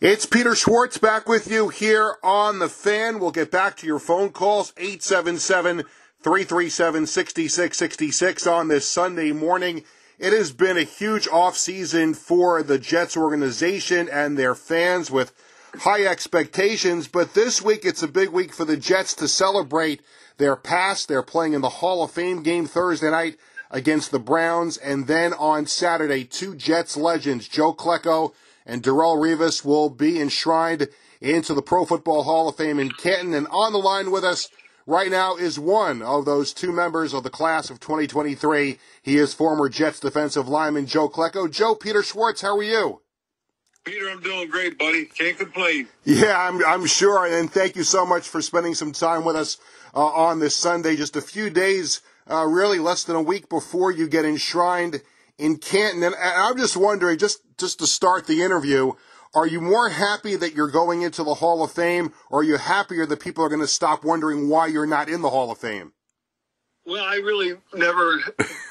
It's Peter Schwartz back with you here on The Fan. We'll get back to your phone calls, 877 337 6666 on this Sunday morning. It has been a huge offseason for the Jets organization and their fans with high expectations, but this week it's a big week for the Jets to celebrate their past. They're playing in the Hall of Fame game Thursday night against the Browns, and then on Saturday, two Jets legends, Joe Klecko and Darrelle Revis will be enshrined into the Pro Football Hall of Fame in Canton. And on the line with us right now is one of those two members of the class of 2023. He is former Jets defensive lineman Joe Klecko. Joe, Peter Schwartz, how are you? Peter, I'm doing great, buddy. Can't complain. Yeah, I'm, I'm sure. And thank you so much for spending some time with us uh, on this Sunday. Just a few days, uh, really less than a week before you get enshrined in Canton. And I'm just wondering, just, just to start the interview, are you more happy that you're going into the Hall of Fame, or are you happier that people are going to stop wondering why you're not in the Hall of Fame? Well, I really never,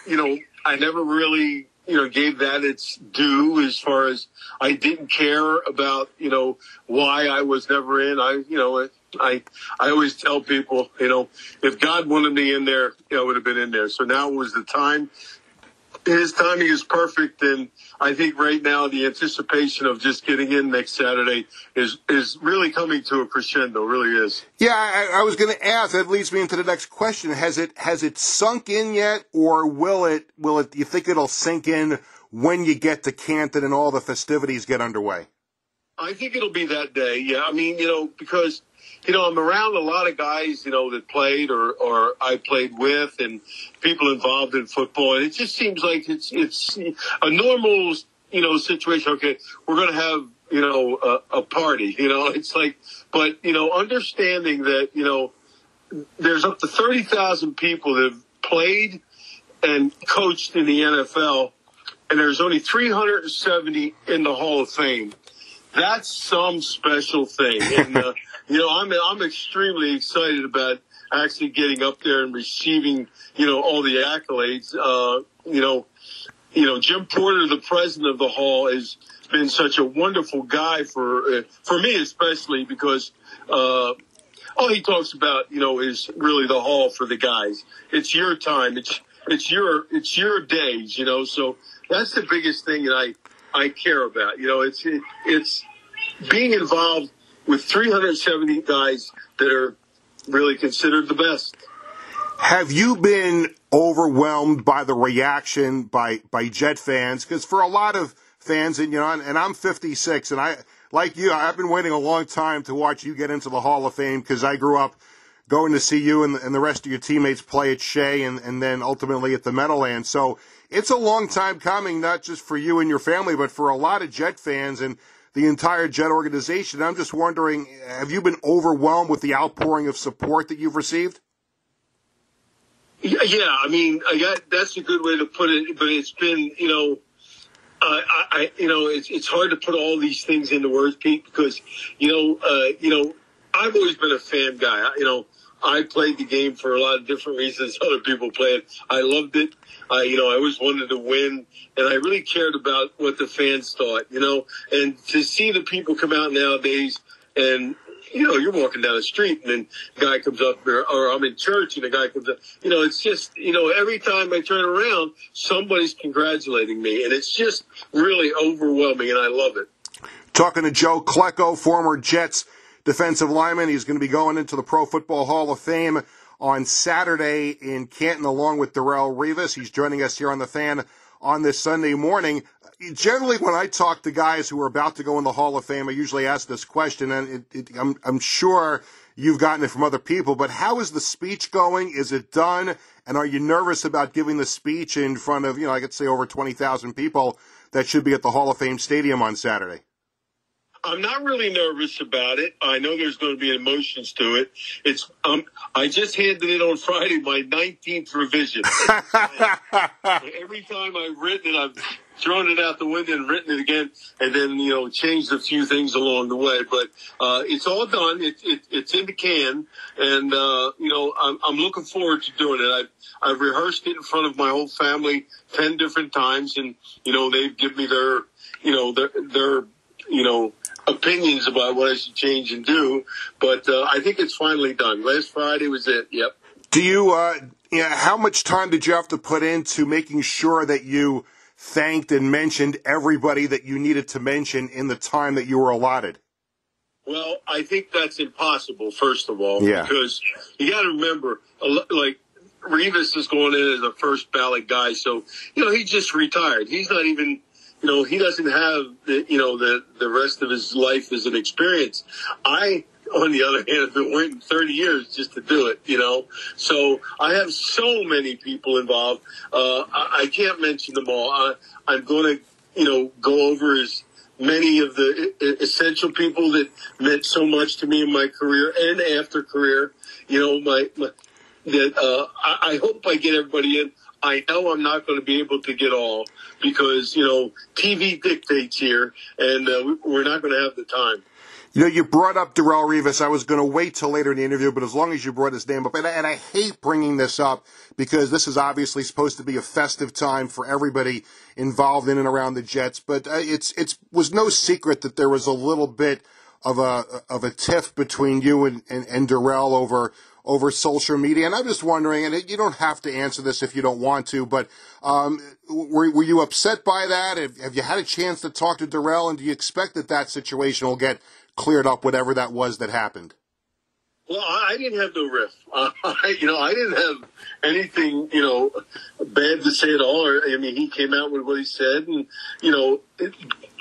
you know, I never really you know, gave that its due as far as I didn't care about, you know, why I was never in. I, you know, I, I always tell people, you know, if God wanted me in there, I would have been in there. So now was the time his timing is perfect, and I think right now the anticipation of just getting in next Saturday is is really coming to a crescendo. Really is. Yeah, I, I was going to ask. That leads me into the next question. Has it has it sunk in yet, or will it will it? You think it'll sink in when you get to Canton and all the festivities get underway? I think it'll be that day. Yeah, I mean, you know, because you know, I'm around a lot of guys, you know, that played or, or I played with and people involved in football. And it just seems like it's, it's a normal, you know, situation. Okay. We're going to have, you know, a, a party, you know, it's like, but, you know, understanding that, you know, there's up to 30,000 people that have played and coached in the NFL and there's only 370 in the Hall of Fame. That's some special thing. And, uh, you know, I'm I'm extremely excited about actually getting up there and receiving, you know, all the accolades. Uh, you know, you know, Jim Porter, the president of the hall, has been such a wonderful guy for uh, for me, especially because uh, all he talks about, you know, is really the hall for the guys. It's your time. It's it's your it's your days. You know, so that's the biggest thing that I I care about. You know, it's it, it's being involved with 370 guys that are really considered the best. Have you been overwhelmed by the reaction by by Jet fans? Because for a lot of fans, and you know, and I'm 56, and I like you, I've been waiting a long time to watch you get into the Hall of Fame because I grew up going to see you and, and the rest of your teammates play at Shea and, and then ultimately at the Meadowlands. So it's a long time coming, not just for you and your family, but for a lot of Jet fans. And the entire Jet organization. I'm just wondering, have you been overwhelmed with the outpouring of support that you've received? Yeah, I mean, I got, that's a good way to put it. But it's been, you know, I, I, you know, it's it's hard to put all these things into words, Pete, because you know, uh, you know, I've always been a fan guy. I, you know, I played the game for a lot of different reasons. Other people play it. I loved it. I, you know, I always wanted to win, and I really cared about what the fans thought. You know, and to see the people come out nowadays and you know, you're walking down the street and then a guy comes up there, or I'm in church and a guy comes up. You know, it's just, you know, every time I turn around, somebody's congratulating me. And it's just really overwhelming and I love it. Talking to Joe Klecko, former Jets defensive lineman. He's going to be going into the Pro Football Hall of Fame on Saturday in Canton along with Darrelle Revis. He's joining us here on the fan on this Sunday morning generally when I talk to guys who are about to go in the Hall of Fame, I usually ask this question, and it, it, I'm, I'm sure you've gotten it from other people, but how is the speech going? Is it done? And are you nervous about giving the speech in front of, you know, I could say over 20,000 people that should be at the Hall of Fame Stadium on Saturday? I'm not really nervous about it. I know there's going to be emotions to it. It's um, I just handed in on Friday my 19th revision. Every time I've written it, I've thrown it out the window and written it again, and then you know changed a few things along the way. But uh, it's all done. It, it, it's in the can, and uh, you know I'm, I'm looking forward to doing it. I've I've rehearsed it in front of my whole family ten different times, and you know they've given me their you know their their you know opinions about what I should change and do. But uh, I think it's finally done. Last Friday was it. Yep. Do you? Uh, yeah. How much time did you have to put into making sure that you? thanked and mentioned everybody that you needed to mention in the time that you were allotted? Well, I think that's impossible, first of all, yeah. because you got to remember, like, Revis is going in as a first ballot guy, so, you know, he just retired. He's not even, you know, he doesn't have the, you know, the, the rest of his life as an experience. I, on the other hand, have been waiting 30 years just to do it, you know? So I have so many people involved. Uh, I, I, can't mention them all. I, I'm going to, you know, go over as many of the essential people that meant so much to me in my career and after career. You know, my, my that, uh, I, I hope I get everybody in. I know I'm not going to be able to get all because, you know, TV dictates here and uh, we're not going to have the time. You know, you brought up Darrelle Revis. I was going to wait till later in the interview, but as long as you brought his name up, and I, and I hate bringing this up because this is obviously supposed to be a festive time for everybody involved in and around the Jets. But uh, it's it was no secret that there was a little bit of a of a tiff between you and, and, and Darrelle over over social media. And I'm just wondering, and you don't have to answer this if you don't want to, but um, were, were you upset by that? Have, have you had a chance to talk to Darrelle, and do you expect that that situation will get cleared up whatever that was that happened? Well, I didn't have no riff. Uh, I, you know, I didn't have anything, you know, bad to say at all. Or, I mean, he came out with what he said, and you know, it,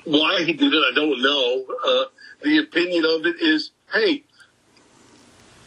why he did it, I don't know. Uh, the opinion of it is, hey,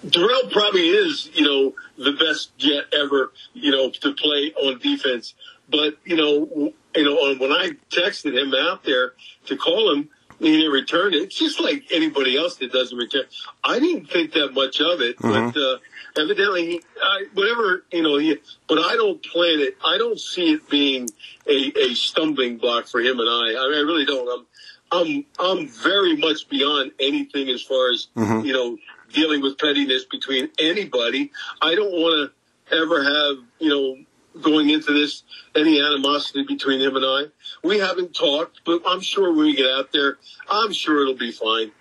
Darrelle probably is, you know, the best jet ever, you know, to play on defense. But you know, you know, when I texted him out there to call him, he didn't return it. It's just like anybody else that doesn't return. I didn't think that much of it, mm-hmm. but uh, evidently, he, I, whatever you know. He, but I don't plan it. I don't see it being a, a stumbling block for him and I. I, mean, I really don't. I'm I'm I'm very much beyond anything as far as mm-hmm. you know dealing with pettiness between anybody. I don't want to ever have you know going into this any animosity between him and I. We haven't talked, but I'm sure when we get out there, I'm sure it'll be fine.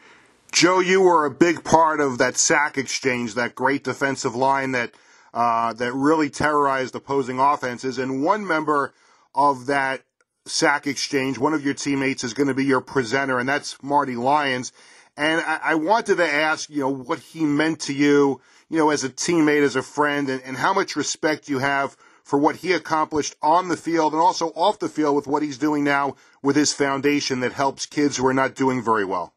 Joe, you were a big part of that sack exchange, that great defensive line that uh, that really terrorized opposing offenses. And one member of that sack exchange, one of your teammates, is going to be your presenter, and that's Marty Lyons. And I, I wanted to ask, you know, what he meant to you, you know, as a teammate, as a friend, and, and how much respect you have for what he accomplished on the field and also off the field with what he's doing now with his foundation that helps kids who are not doing very well?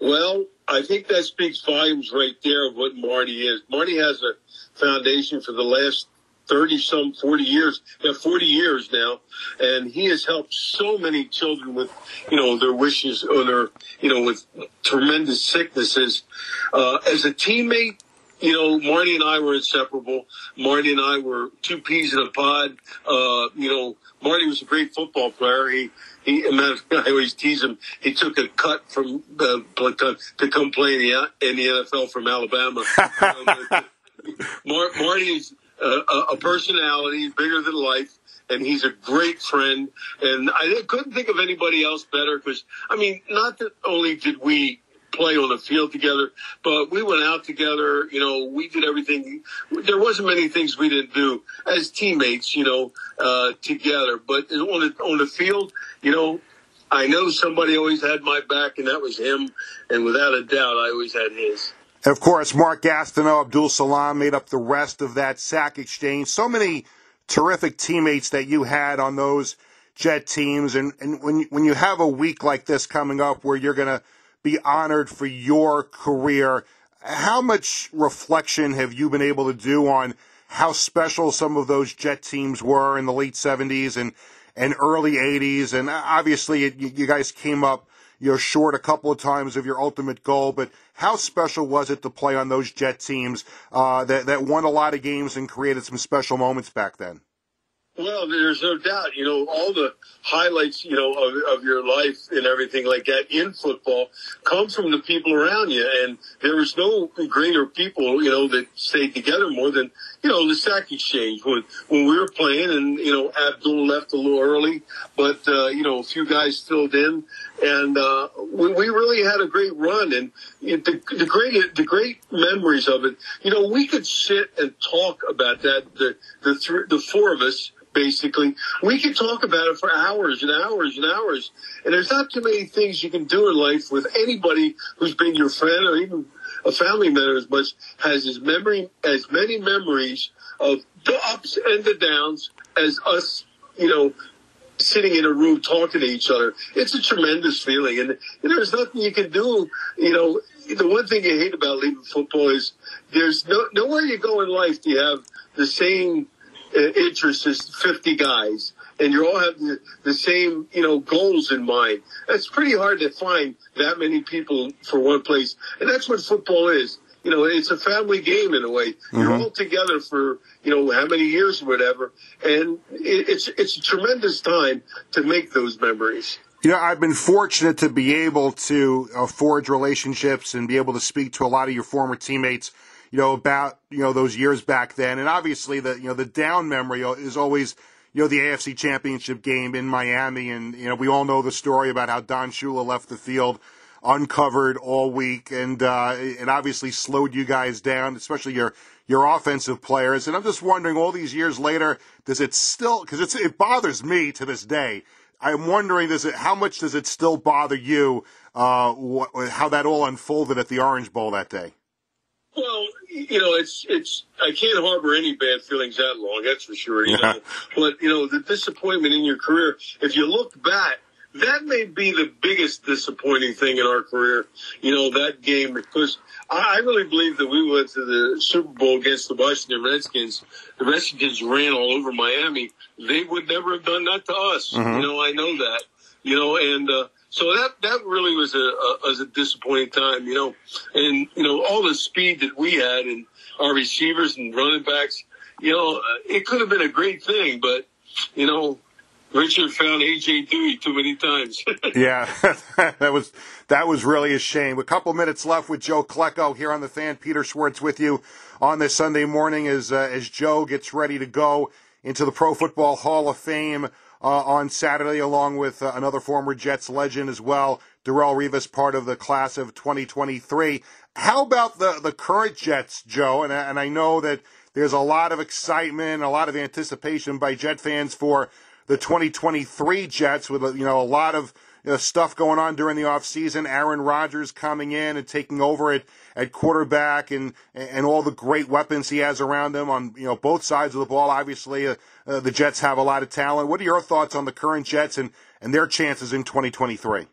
Well, I think that speaks volumes right there of what Marty is. Marty has a foundation for the last 30 some 40 years, yeah, 40 years now. And he has helped so many children with, you know, their wishes or their, you know, with tremendous sicknesses. Uh, as a teammate, you know, Marty and I were inseparable. Marty and I were two peas in a pod. Uh, you know, Marty was a great football player. He, he, I always tease him. He took a cut from uh, to come play in the, in the NFL from Alabama. Mar- Marty's a, a personality, bigger than life and he's a great friend. And I couldn't think of anybody else better because, I mean, not that only did we play on the field together, but we went out together. You know, we did everything. There wasn't many things we didn't do as teammates, you know, uh, together. But on the, on the field, you know, I know somebody always had my back, and that was him. And without a doubt, I always had his. And of course, Mark Gastineau, Abdul Salaam made up the rest of that sack exchange. So many terrific teammates that you had on those Jet teams. And, and when, when you have a week like this coming up where you're going to be honored for your career, how much reflection have you been able to do on how special some of those Jet teams were in the late 70s and, and early 80s? And obviously, it, you guys came up you know, short a couple of times of your ultimate goal, but how special was it to play on those Jet teams uh, that that won a lot of games and created some special moments back then? Well, there's no doubt. You know, all the highlights, you know, of, of your life and everything like that in football come from the people around you. And there was no greater people, you know, that stayed together more than, you know, the sack exchange when, when we were playing and, you know, Abdul left a little early, but, uh, you know, a few guys filled in and, uh, we, we really had a great run and the, the great, the great memories of it, you know, we could sit and talk about that, the, the, th- the four of us, basically. We could talk about it for hours and hours and hours. And there's not too many things you can do in life with anybody who's been your friend or even a family member as much has as memory as many memories of the ups and the downs as us, you know, sitting in a room talking to each other. It's a tremendous feeling and, there's nothing you can do, you know, the one thing you hate about leaving football is there's no nowhere you go in life do you have the same interest is 50 guys and you all have the, the, same, you know, goals in mind. It's pretty hard to find that many people for one place. And that's what football is. You know, it's a family game in a way. Mm-hmm. You're all together for, you know, how many years or whatever. And it's, it's a tremendous time to make those memories. You know, I've been fortunate to be able to uh, forge relationships and be able to speak to a lot of your former teammates you know, about, you know, those years back then. And obviously the, you know, the down memory is always, you know, the AFC championship game in Miami. And, you know, we all know the story about how Don Shula left the field uncovered all week and, uh, it obviously slowed you guys down, especially your, your offensive players. And I'm just wondering all these years later, does it still, cause it's, it bothers me to this day. I'm wondering, does it, how much does it still bother you, uh, wh- how that all unfolded at the Orange Bowl that day? You know, it's it's I can't harbor any bad feelings that long. That's for sure. You know, but you know, the disappointment in your career. If you look back, that may be the biggest disappointing thing in our career. You know, that game because I, I really believe that we went to the Super Bowl against the Washington Redskins. The Redskins ran all over Miami. They would never have done that to us. Mm-hmm. You know, I know that. You know, and. uh so that that really was a, a was a disappointing time, you know, and you know all the speed that we had and our receivers and running backs, you know, uh, it could have been a great thing, but you know, Richard found AJ Duhe too many times. yeah, that was that was really a shame. A couple minutes left with Joe Klecko here on the fan. Peter Schwartz with you on this Sunday morning as uh, as Joe gets ready to go into the Pro Football Hall of Fame on Saturday, along with uh, another former Jets legend as well, Darrelle Revis, part of the class of 2023. How about the, the current Jets, Joe? And, and I know that there's a lot of excitement, a lot of anticipation by Jet fans for the 2023 Jets with, you know, a lot of you know, stuff going on during the offseason. Aaron Rodgers coming in and taking over at, at quarterback and, and all the great weapons he has around him on, you know, both sides of the ball. Obviously, uh, uh, the Jets have a lot of talent. What are your thoughts on the current Jets and, and their chances in 2023?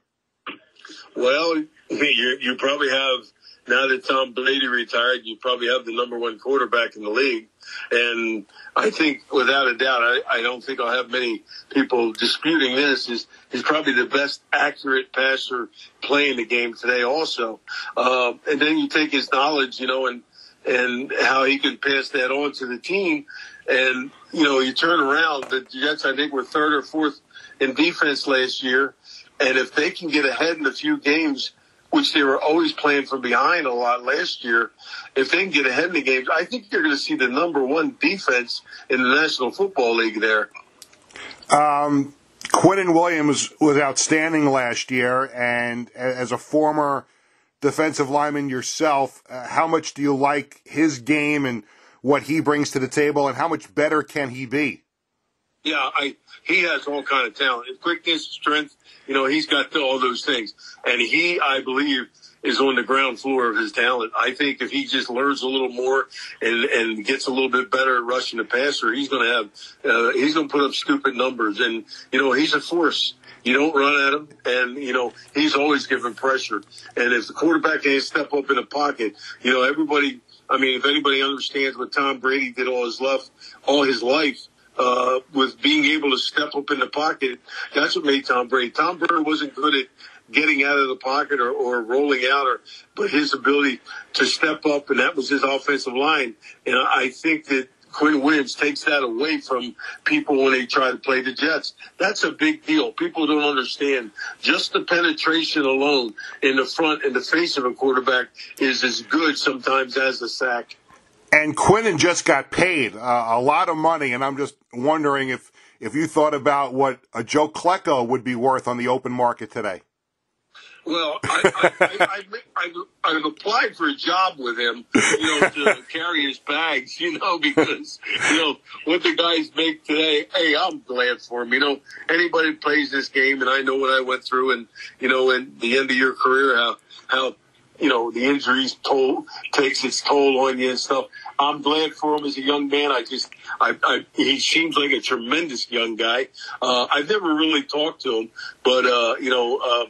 Well, you, you probably have now that Tom Brady retired, you probably have the number one quarterback in the league. And I think without a doubt, I, I don't think I'll have many people disputing this is, he's probably the best accurate passer playing the game today also. Uh, and then you take his knowledge, you know, and, and how he can pass that on to the team. And, you know, you turn around, the Jets, I think, were third or fourth in defense last year. And if they can get ahead in a few games, which they were always playing from behind a lot last year, if they can get ahead in the games, I think you're going to see the number one defense in the National Football League there. Um, Williams was outstanding last year, and as a former defensive lineman yourself, uh, how much do you like his game and what he brings to the table, and how much better can he be? Yeah, I he has all kind of talent, quickness, strength. You know, he's got all those things, and he, I believe, is on the ground floor of his talent. I think if he just learns a little more and and gets a little bit better at rushing the passer, he's going to have uh, he's going to put up stupid numbers. And you know, he's a force. You don't run at him, and you know he's always giving pressure. And if the quarterback can't step up in the pocket, you know everybody. I mean, if anybody understands what Tom Brady did all his life, all his life, uh, with being able to step up in the pocket. That's what made Tom Brady. Tom Brady wasn't good at getting out of the pocket or, or rolling out, or but his ability to step up, and that was his offensive line. And I think that Quinn Williams takes that away from people when they try to play the Jets. That's a big deal. People don't understand. Just the penetration alone in the front and the face of a quarterback is as good sometimes as the sack. And Quinnen just got paid uh, a lot of money, and I'm just wondering if if you thought about what a Joe Klecko would be worth on the open market today. Well, I, I, I, I, applied for a job with him, you know, to carry his bags, you know, because, you know, what the guys make today, hey, I'm glad for him. You know, anybody plays this game, and I know what I went through, and, you know, in the end of your career, how, how, you know, the injuries toll, takes its toll on you and stuff. I'm glad for him as a young man. I just, I, I he seems like a tremendous young guy. Uh, I've never really talked to him, but, uh, you know, uh,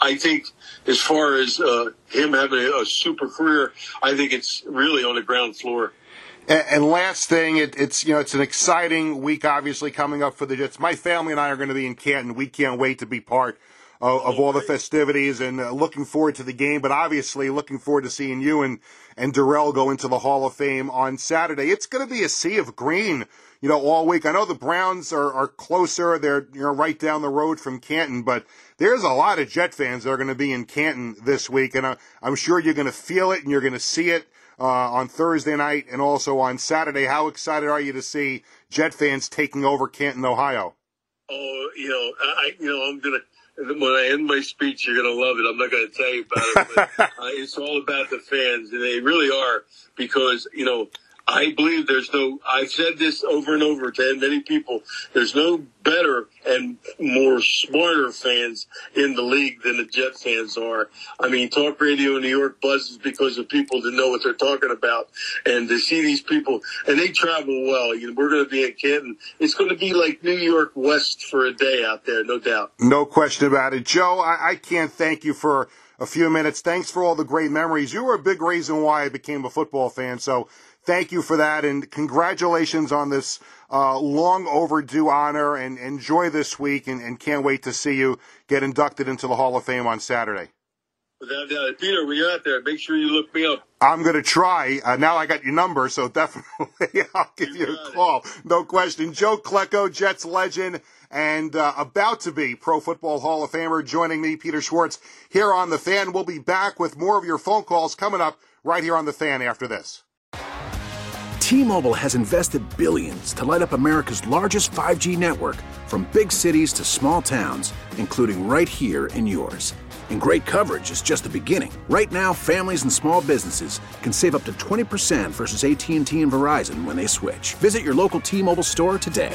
I think as far as uh, him having a, a, super career, I think it's really on the ground floor. And, and last thing, it, it's you know it's an exciting week, obviously coming up for the Jets. My family and I are going to be in Canton. We can't wait to be part of, of all the festivities and uh, looking forward to the game. But obviously, looking forward to seeing you and and Darrelle go into the Hall of Fame on Saturday. It's going to be a sea of green you know, all week. I know the Browns are, are closer. They're, you know, right down the road from Canton, but there's a lot of Jet fans that are going to be in Canton this week. And I, I'm sure you're going to feel it and you're going to see it, uh, on Thursday night and also on Saturday. How excited are you to see Jet fans taking over Canton, Ohio? Oh, you know, I, you know, I'm to, when I end my speech, you're going to love it. I'm not going to tell you about it, but uh, it's all about the fans, and they really are because you know I believe there's no, I've said this over and over to many people, there's no better and more smarter fans in the league than the Jet fans are. I mean, talk radio in New York buzzes because of people that know what they're talking about. And to see these people, and they travel well. You know, we're going to be in Canton. It's going to be like New York West for a day out there, no doubt. No question about it. Joe, I, I can't thank you for a few minutes. Thanks for all the great memories. You were a big reason why I became a football fan. So thank you for that, and congratulations on this uh, long overdue honor. And enjoy this week, and, and, can't wait to see you get inducted into the Hall of Fame on Saturday. Without doubt, Peter, when you're out there, make sure you look me up. I'm going to try. Uh, now I got your number, so definitely I'll give you, you a call. It. No question. Joe Klecko, Jets legend, and uh, about to be Pro Football Hall of Famer, joining me, Peter Schwartz, here on The Fan. We'll be back with more of your phone calls coming up right here on The Fan after this. T-Mobile has invested billions to light up America's largest 5G network from big cities to small towns, including right here in yours. And great coverage is just the beginning. Right now, families and small businesses can save up to 20% versus AT&T and Verizon when they switch. Visit your local T-Mobile store today.